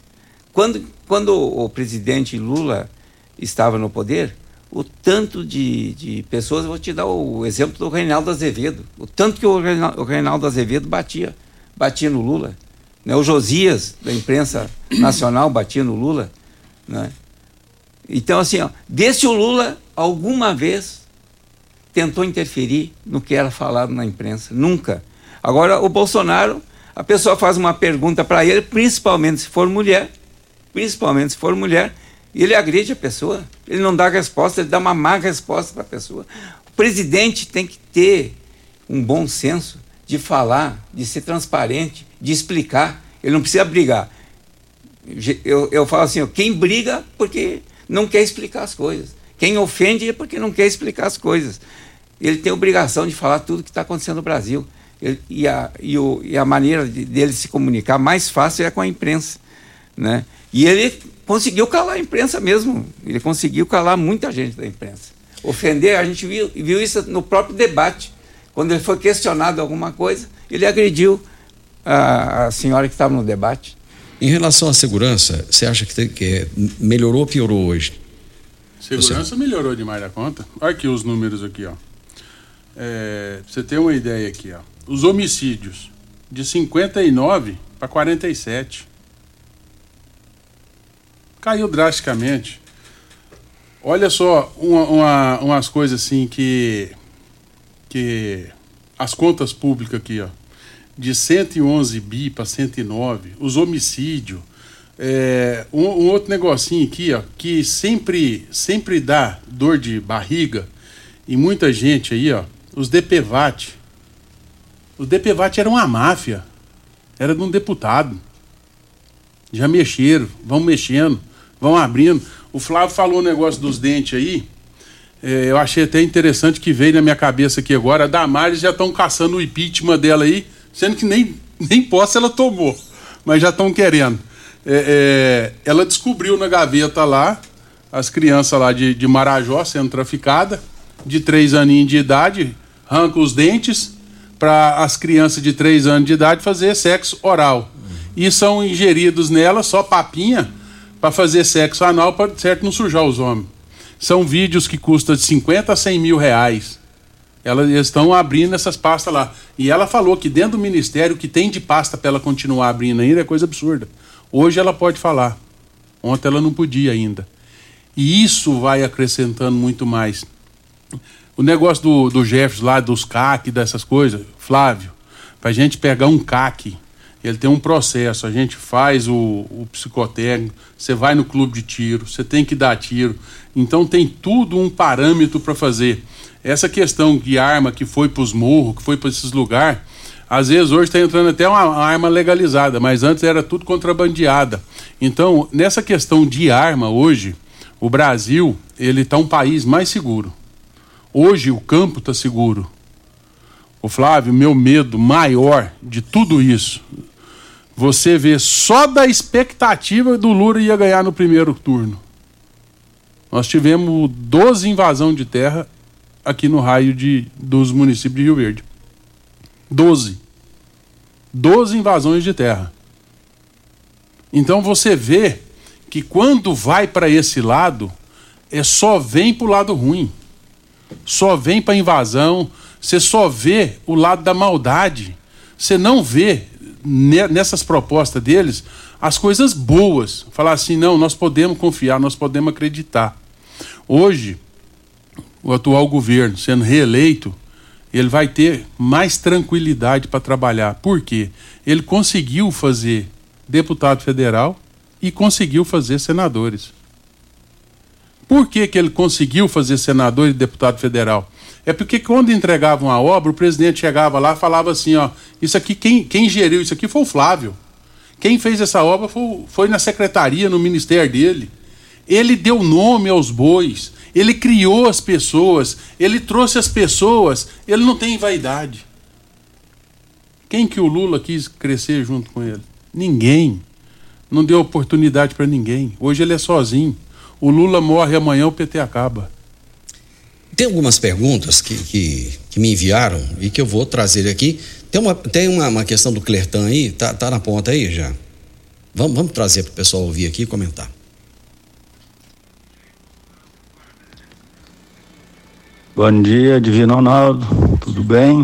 Quando, quando o presidente Lula estava no poder, o tanto de, de pessoas, vou te dar o exemplo do Reinaldo Azevedo, o tanto que o Reinaldo Azevedo batia, batia no Lula. Né? O Josias, da imprensa nacional, batia no Lula. Né? Então, assim, ó, vê se o Lula alguma vez tentou interferir no que era falado na imprensa. Nunca. Agora, o Bolsonaro, a pessoa faz uma pergunta para ele, principalmente se for mulher, principalmente se for mulher, e ele agride a pessoa. Ele não dá resposta, ele dá uma má resposta para a pessoa. O presidente tem que ter um bom senso de falar, de ser transparente, de explicar. Ele não precisa brigar. Eu, eu falo assim, quem briga porque não quer explicar as coisas. Quem ofende é porque não quer explicar as coisas ele tem obrigação de falar tudo que está acontecendo no Brasil. Ele, e, a, e, o, e a maneira de, dele se comunicar mais fácil é com a imprensa. Né? E ele conseguiu calar a imprensa mesmo. Ele conseguiu calar muita gente da imprensa. Ofender, a gente viu, viu isso no próprio debate. Quando ele foi questionado alguma coisa, ele agrediu a, a senhora que estava no debate. Em relação à segurança, você acha que, tem, que melhorou ou piorou hoje? Segurança você... melhorou demais da conta. Olha aqui os números aqui, ó. É, pra você ter uma ideia aqui, ó. Os homicídios de 59 para 47. Caiu drasticamente. Olha só, uma, uma, umas coisas assim que. que. as contas públicas aqui, ó. De 111 bi para 109, os homicídios. É, um, um, outro negocinho aqui, ó, que sempre, sempre dá dor de barriga e muita gente aí, ó, os DPVAT. Os DPVAT eram uma máfia. Era de um deputado. Já mexeram, vão mexendo, vão abrindo. O Flávio falou o negócio dos dentes aí. É, eu achei até interessante que veio na minha cabeça aqui agora. A Damares já estão caçando o impeachment dela aí, sendo que nem, nem posse ela tomou, mas já estão querendo. É, é, ela descobriu na gaveta lá as crianças lá de, de Marajó sendo traficadas, de três aninhos de idade, arranca os dentes para as crianças de três anos de idade fazer sexo oral. E são ingeridos nela só papinha para fazer sexo anal para certo não sujar os homens. São vídeos que custam de 50 a 100 mil reais. Elas estão abrindo essas pastas lá. E ela falou que dentro do ministério o que tem de pasta para ela continuar abrindo ainda é coisa absurda. Hoje ela pode falar. Ontem ela não podia ainda. E isso vai acrescentando muito mais. O negócio do, do Jefferson lá, dos CAC, dessas coisas, Flávio, para a gente pegar um CAC ele tem um processo. A gente faz o, o psicotécnico, você vai no clube de tiro, você tem que dar tiro. Então tem tudo um parâmetro para fazer. Essa questão de arma que foi para os morros, que foi para esses lugares, às vezes hoje está entrando até uma, arma legalizada, mas antes era tudo contrabandeada. Então, nessa questão de arma hoje, o Brasil ele está um país mais seguro. Hoje o campo está seguro. O Flávio, meu medo maior de tudo isso, você vê só da expectativa do Lula ia ganhar no primeiro turno. Nós tivemos 12 invasão de terra aqui no raio de, dos municípios de Rio Verde. 12. 12 invasões de terra. Então você vê que quando vai para esse lado, é só vem para o lado ruim. Só vem para invasão, você só vê o lado da maldade. Você não vê nessas propostas deles as coisas boas. Falar assim, não, nós podemos confiar, nós podemos acreditar. Hoje, o atual governo sendo reeleito, ele vai ter mais tranquilidade para trabalhar. Por quê? Ele conseguiu fazer deputado federal e conseguiu fazer senadores. Por que, que ele conseguiu fazer senador e deputado federal? É porque quando entregavam a obra, o presidente chegava lá e falava assim, ó, isso aqui, quem, quem geriu isso aqui foi o Flávio. Quem fez essa obra foi, foi na secretaria, no ministério dele. Ele deu nome aos bois, ele criou as pessoas, ele trouxe as pessoas, ele não tem vaidade. Quem que o Lula quis crescer junto com ele? Ninguém. Não deu oportunidade para ninguém. Hoje ele é sozinho. O Lula morre amanhã, o PT acaba. Tem algumas perguntas que, que, que, me enviaram e que eu vou trazer aqui. Tem uma, tem uma, uma questão do Clertan aí, tá, tá na ponta aí já? Vamos, vamos trazer para o pessoal ouvir aqui e comentar. Bom dia, Divino Ronaldo, tudo bem?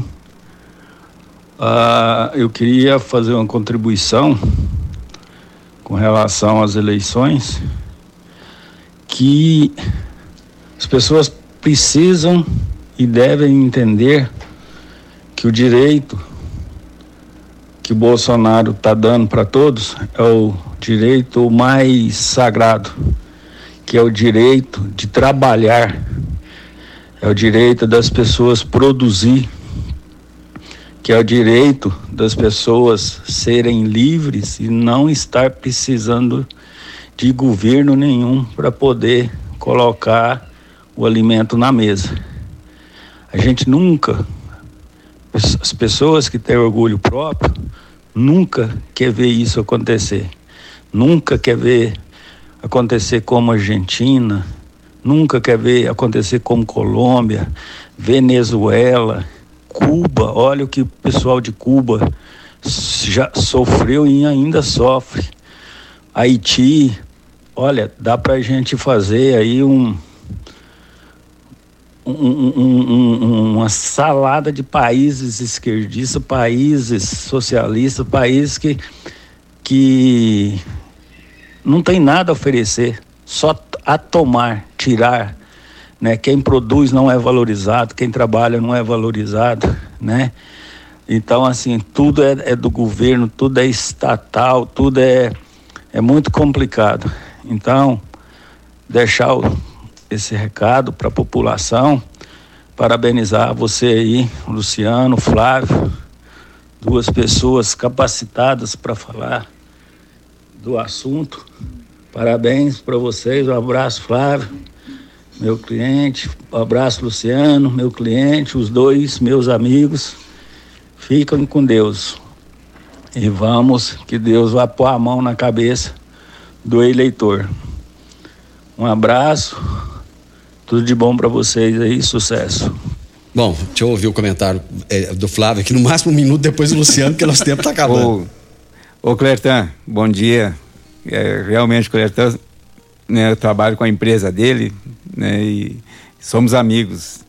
Uh, eu queria fazer uma contribuição com relação às eleições que as pessoas precisam e devem entender que o direito que o Bolsonaro está dando para todos é o direito mais sagrado, que é o direito de trabalhar, é o direito das pessoas produzir, que é o direito das pessoas serem livres e não estar precisando de governo nenhum para poder colocar o alimento na mesa. A gente nunca, as pessoas que têm orgulho próprio, nunca quer ver isso acontecer. Nunca quer ver acontecer como Argentina, nunca quer ver acontecer como Colômbia, Venezuela, Cuba. Olha o que o pessoal de Cuba já sofreu e ainda sofre. Haiti, olha, dá para a gente fazer aí um um, um, uma salada de países esquerdistas, países socialistas, países que, que não tem nada a oferecer, só a tomar, tirar, né? Quem produz não é valorizado, quem trabalha não é valorizado, né? Então, assim, tudo é, é do governo, tudo é estatal, tudo é, é muito complicado. Então, deixar esse recado para a população, parabenizar você aí, Luciano, Flávio, duas pessoas capacitadas para falar do assunto. Parabéns para vocês, um abraço, Flávio, meu cliente, um abraço, Luciano, meu cliente, os dois meus amigos. Fiquem com Deus. E vamos, que Deus vá pôr a mão na cabeça do eleitor. Um abraço, tudo de bom para vocês aí, sucesso. Bom, deixa eu ouvir o comentário é, do Flávio aqui, no máximo um minuto depois do Luciano, porque nosso tempo está acabando. Ô, ô Clertan, bom dia. É, realmente, Clertan, né, eu trabalho com a empresa dele né, e somos amigos.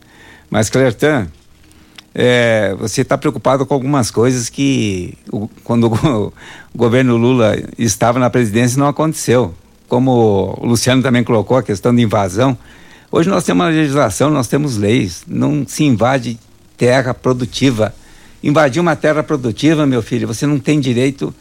Mas, Clertan, é, você está preocupado com algumas coisas que o, quando o, o, governo Lula estava na presidência não aconteceu. Como o Luciano também colocou a questão de invasão. Hoje nós temos uma legislação, nós temos leis. Não se invade terra produtiva. Invadir uma terra produtiva, meu filho, você não tem direito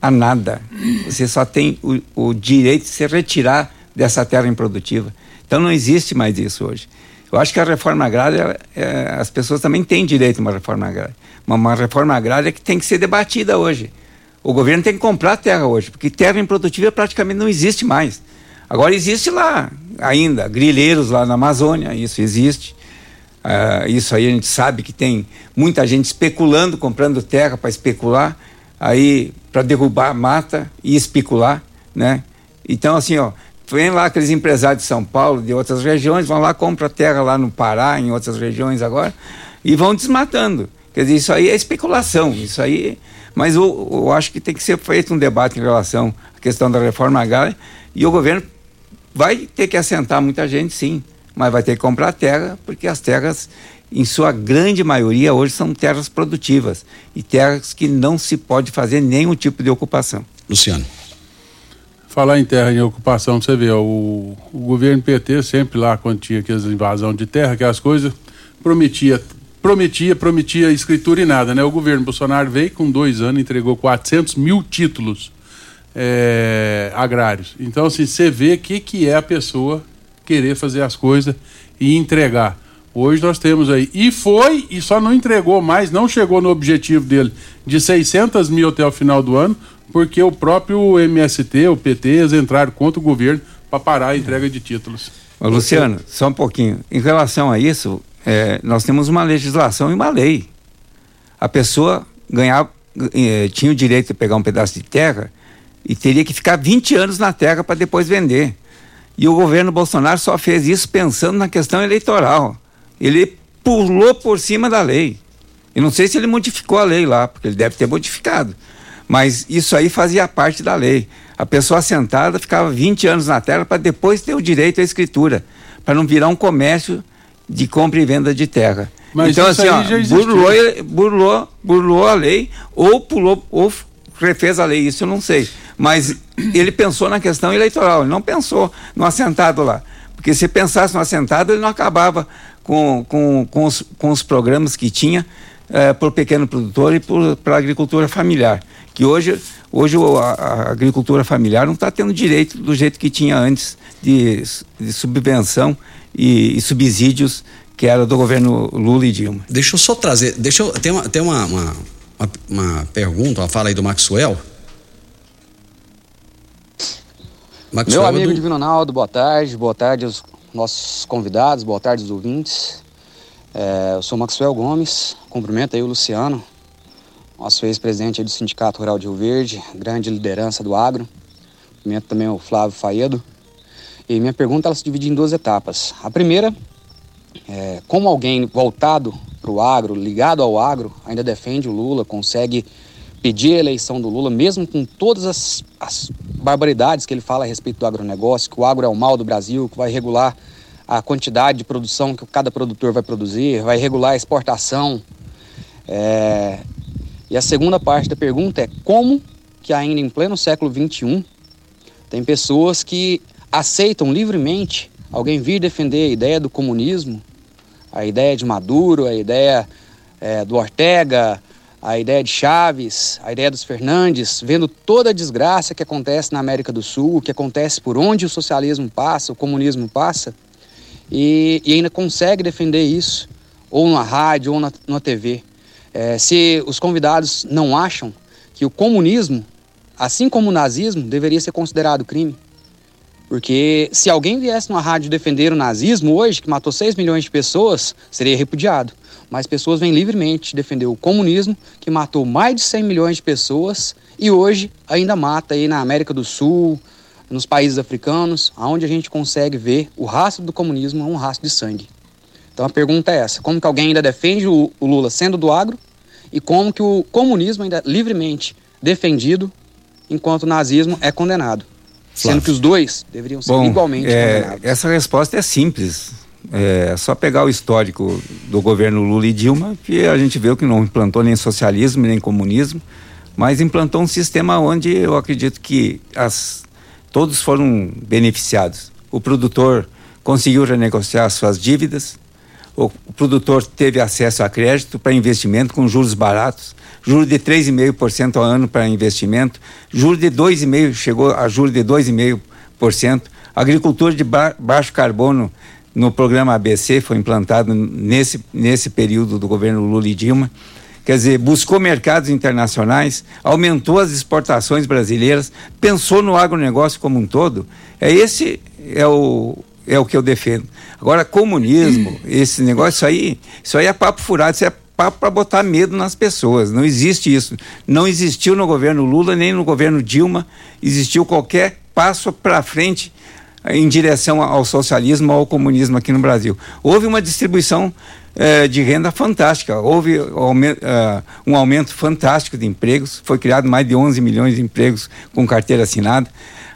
a nada. Você só tem o, o direito de se retirar dessa terra improdutiva. Então não existe mais isso hoje. Eu acho que a reforma agrária, é, as pessoas também têm direito a uma reforma agrária. Uma, uma, reforma agrária que tem que ser debatida hoje. O governo tem que comprar terra hoje, porque terra improdutiva praticamente não existe mais. Agora existe lá ainda, grileiros lá na Amazônia, isso existe. Uh, isso aí a gente sabe que tem muita gente especulando, comprando terra para especular, aí para derrubar mata e especular, né? Então assim, ó, Vem lá aqueles empresários de São Paulo, de outras regiões, vão lá, compram terra lá no Pará, em outras regiões agora, e vão desmatando. Quer dizer, isso aí é especulação, isso aí. Mas eu, eu acho que tem que ser feito um debate em relação à questão da reforma agrária, e o governo vai ter que assentar muita gente, sim, mas vai ter que comprar terra, porque as terras, em sua grande maioria, hoje são terras produtivas e terras que não se pode fazer nenhum tipo de ocupação. Luciano. Falar em terra em ocupação, você vê, o, o governo PT sempre lá, quando tinha aquelas invasão de terra, aquelas coisas, prometia, prometia, prometia escritura e nada, né? O governo Bolsonaro veio com dois anos, entregou 400 mil títulos é, agrários. Então, assim, você vê o que, que é a pessoa querer fazer as coisas e entregar. Hoje nós temos aí. E foi, e só não entregou mais, não chegou no objetivo dele de 600 mil até o final do ano, porque o próprio MST, o PT, eles entraram contra o governo para parar a entrega de títulos. Luciano, só um pouquinho. Em relação a isso, é, nós temos uma legislação e uma lei. A pessoa ganhava, é, tinha o direito de pegar um pedaço de terra e teria que ficar 20 anos na terra para depois vender. E o governo Bolsonaro só fez isso pensando na questão eleitoral. Ele pulou por cima da lei. Eu não sei se ele modificou a lei lá, porque ele deve ter modificado. Mas isso aí fazia parte da lei. A pessoa sentada ficava 20 anos na terra para depois ter o direito à escritura, para não virar um comércio de compra e venda de terra. Mas então, assim, ó, burlou, burlou, burlou a lei ou pulou, ou refez a lei, isso eu não sei. Mas ele pensou na questão eleitoral, ele não pensou no assentado lá. Porque se pensasse no assentado, ele não acabava com, com, com, os, com os programas que tinha é, para o pequeno produtor e para a agricultura familiar que hoje, hoje a, a agricultura familiar não está tendo direito do jeito que tinha antes de, de subvenção e, e, subsídios que era do governo Lula e Dilma. Deixa eu só trazer, deixa eu, tem uma, tem uma, uma, uma, uma pergunta, uma fala aí do Maxwell. Maxwell Meu amigo do... Divino Ronaldo, boa tarde, boa tarde aos nossos convidados, boa tarde aos ouvintes. É, eu sou Maxwell Gomes, cumprimento aí o Luciano, nosso ex-presidente do Sindicato Rural de Rio Verde, grande liderança do agro. Cumprimento também o Flávio Faedo. E minha pergunta ela se divide em duas etapas. A primeira é como alguém voltado para o agro, ligado ao agro, ainda defende o Lula, consegue pedir a eleição do Lula, mesmo com todas as, as barbaridades que ele fala a respeito do agronegócio, que o agro é o mal do Brasil, que vai regular a quantidade de produção que cada produtor vai produzir, vai regular a exportação. É, e a segunda parte da pergunta é como que ainda em pleno século XXI tem pessoas que aceitam livremente alguém vir defender a ideia do comunismo, a ideia de Maduro, a ideia é, do Ortega, a ideia de Chaves, a ideia dos Fernandes, vendo toda a desgraça que acontece na América do Sul, que acontece por onde o socialismo passa, o comunismo passa, e, e ainda consegue defender isso, ou na rádio, ou na, na TV. É, se os convidados não acham que o comunismo, assim como o nazismo, deveria ser considerado crime. Porque se alguém viesse numa rádio defender o nazismo hoje, que matou 6 milhões de pessoas, seria repudiado. Mas pessoas vêm livremente defender o comunismo, que matou mais de 100 milhões de pessoas e hoje ainda mata aí na América do Sul, nos países africanos, onde a gente consegue ver o rastro do comunismo é um rastro de sangue. Então a pergunta é essa: como que alguém ainda defende o Lula sendo do agro e como que o comunismo ainda é livremente defendido enquanto o nazismo é condenado? Sendo que os dois deveriam ser Bom, igualmente é, condenados. Essa resposta é simples. É só pegar o histórico do governo Lula e Dilma, que a gente viu que não implantou nem socialismo, nem comunismo, mas implantou um sistema onde eu acredito que as, todos foram beneficiados. O produtor conseguiu renegociar suas dívidas, o, produtor teve acesso a crédito para investimento com juros baratos, juros de 3,5% ao ano para investimento, juros de 2,5%, chegou a juros de 2,5%, agricultura de ba baixo carbono no programa ABC foi implantado nesse, nesse período do governo Lula e Dilma. Quer dizer, buscou mercados internacionais, aumentou as exportações brasileiras, pensou no agronegócio como um todo. É esse é o, é o que eu defendo. Agora, comunismo, esse negócio, isso aí, isso aí é papo furado, isso é papo para botar medo nas pessoas. Não existe isso. Não existiu no governo Lula, nem no governo Dilma, existiu qualquer passo para frente em direção ao socialismo ou ao comunismo aqui no Brasil. Houve uma distribuição eh, de renda fantástica, houve aumento, uh, um aumento fantástico de empregos, foi criado mais de 11 milhões de empregos com carteira assinada.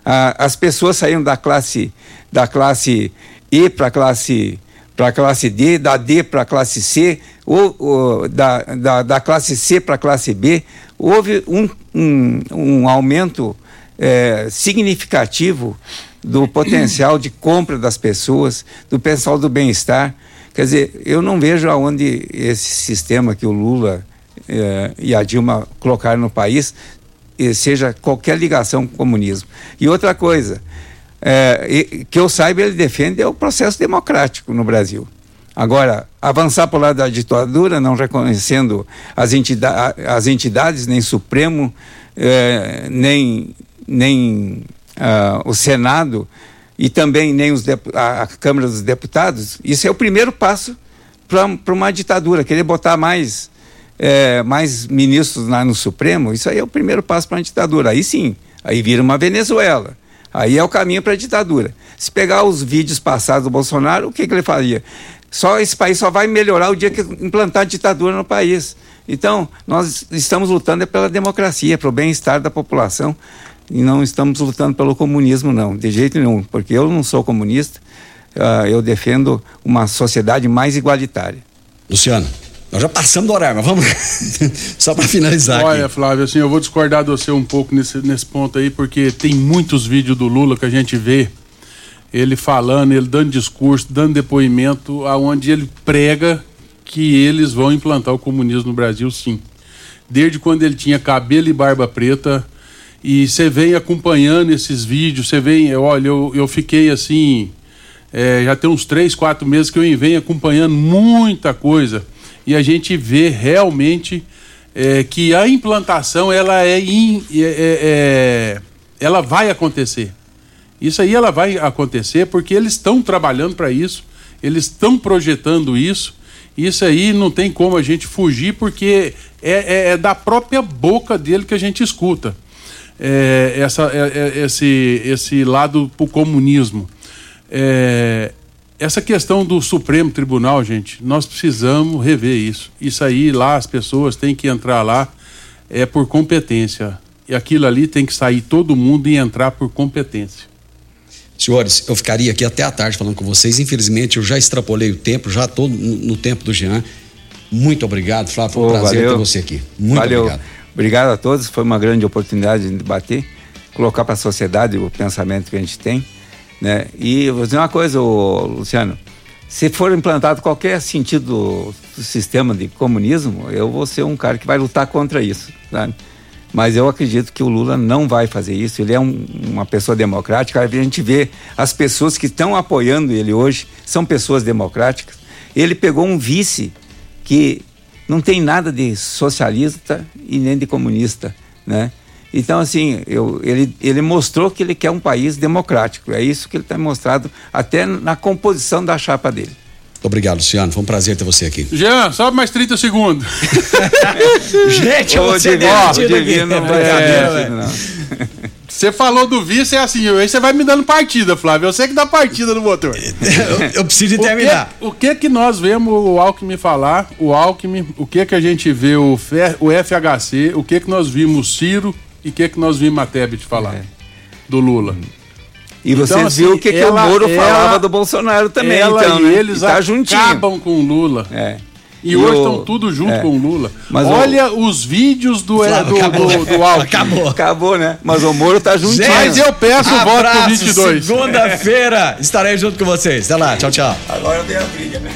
Uh, as pessoas saíram da classe da classe E para a classe para classe D, da D para a classe C, ou, ou da, da, da, classe C para a classe B, houve um, um, um aumento é, significativo do potencial de compra das pessoas, do pessoal do bem-estar. Quer dizer, eu não vejo aonde esse sistema que o Lula é, e a Dilma colocaram no país seja qualquer ligação com o comunismo. E outra coisa, é, que eu saiba, ele defende é o processo democrático no Brasil. Agora, avançar para o lado da ditadura, não reconhecendo as, as entidades, nem Supremo, é, nem, nem uh, o Senado e também nem os a, a, Câmara dos Deputados, isso é o primeiro passo para uma ditadura. Querer botar mais, é, mais ministros lá no Supremo, isso aí é o primeiro passo para uma ditadura. Aí sim, aí vira uma Venezuela. Aí é o caminho para a ditadura. Se pegar os vídeos passados do Bolsonaro, o que, que ele faria? Só esse país só vai melhorar o dia que implantar a ditadura no país. Então, nós estamos lutando é pela democracia, para o bem-estar da população e não estamos lutando pelo comunismo, não, de jeito nenhum, porque eu não sou comunista, uh, eu defendo uma sociedade mais igualitária. Luciano. Nós já passamos do horário, mas vamos só para finalizar. Olha, aqui. Flávio, assim, eu vou discordar de você um pouco nesse, nesse ponto aí, porque tem muitos vídeos do Lula que a gente vê ele falando, ele dando discurso, dando depoimento, aonde ele prega que eles vão implantar o comunismo no Brasil, sim. Desde quando ele tinha cabelo e barba preta, e você vem acompanhando esses vídeos, você vem, olha, eu, eu fiquei assim, é, já tem uns três, quatro meses que eu venho acompanhando muita coisa e a gente vê realmente é, que a implantação ela é, in, é, é, é, ela vai acontecer. Isso aí ela vai acontecer porque eles estão trabalhando para isso, eles estão projetando isso. Isso aí não tem como a gente fugir porque é, é, é da própria boca dele que a gente escuta essa, esse, esse lado para o comunismo. É, essa questão do Supremo Tribunal, gente, nós precisamos rever isso. Isso aí lá as pessoas têm que entrar lá é por competência. E aquilo ali tem que sair todo mundo e entrar por competência. Senhores, eu ficaria aqui até a tarde falando com vocês. Infelizmente, eu já extrapolei o tempo, já estou no, no, tempo do Jean. Muito obrigado, Flávio. Foi um prazer valeu. ter você aqui. Muito valeu. obrigado. Obrigado a todos. Foi uma grande oportunidade de debater, colocar para a sociedade o pensamento que a gente tem Né? E vou dizer uma coisa, Luciano, se for implantado qualquer sentido do, do, sistema de comunismo, eu vou ser um cara que vai lutar contra isso, sabe? Mas eu acredito que o Lula não vai fazer isso. Ele é um, uma pessoa democrática. A gente vê as pessoas que estão apoiando ele hoje são pessoas democráticas. Ele pegou um vice que não tem nada de socialista e nem de comunista, né? Então, assim, eu, ele, ele mostrou que ele quer um país democrático. É isso que ele tem mostrado até na composição da chapa dele. Obrigado, Luciano. Foi um prazer ter você aqui. Jean, sobe mais 30 segundos. Gente, eu vou ser divino, Você falou do vice, é assim, aí você vai me dando partida, Flávio. Eu sei que dá partida no motor. eu, eu preciso terminar. O que, o que que nós vemos o Alckmin falar, o Alckmin, o que que a gente vê o, o FHC, o que que nós vimos o Ciro, e o que, que nós vimos a Tebet falar? É. Do Lula. E você então, assim, viu o que, ela, que o Moro ela, falava do Bolsonaro também, ela então, e né? eles e tá acabam com o Lula. É. E, e hoje estão tudo junto é. com o Lula. Mas Olha o... os vídeos do, Flávio, do, acabou, do, do, do Acabou. Acabou, né? Mas o Moro tá juntinho. Mas eu peço o voto pro 22. Segunda-feira estarei junto com vocês. Até lá. Tchau, tchau. Agora eu dei a briga, né?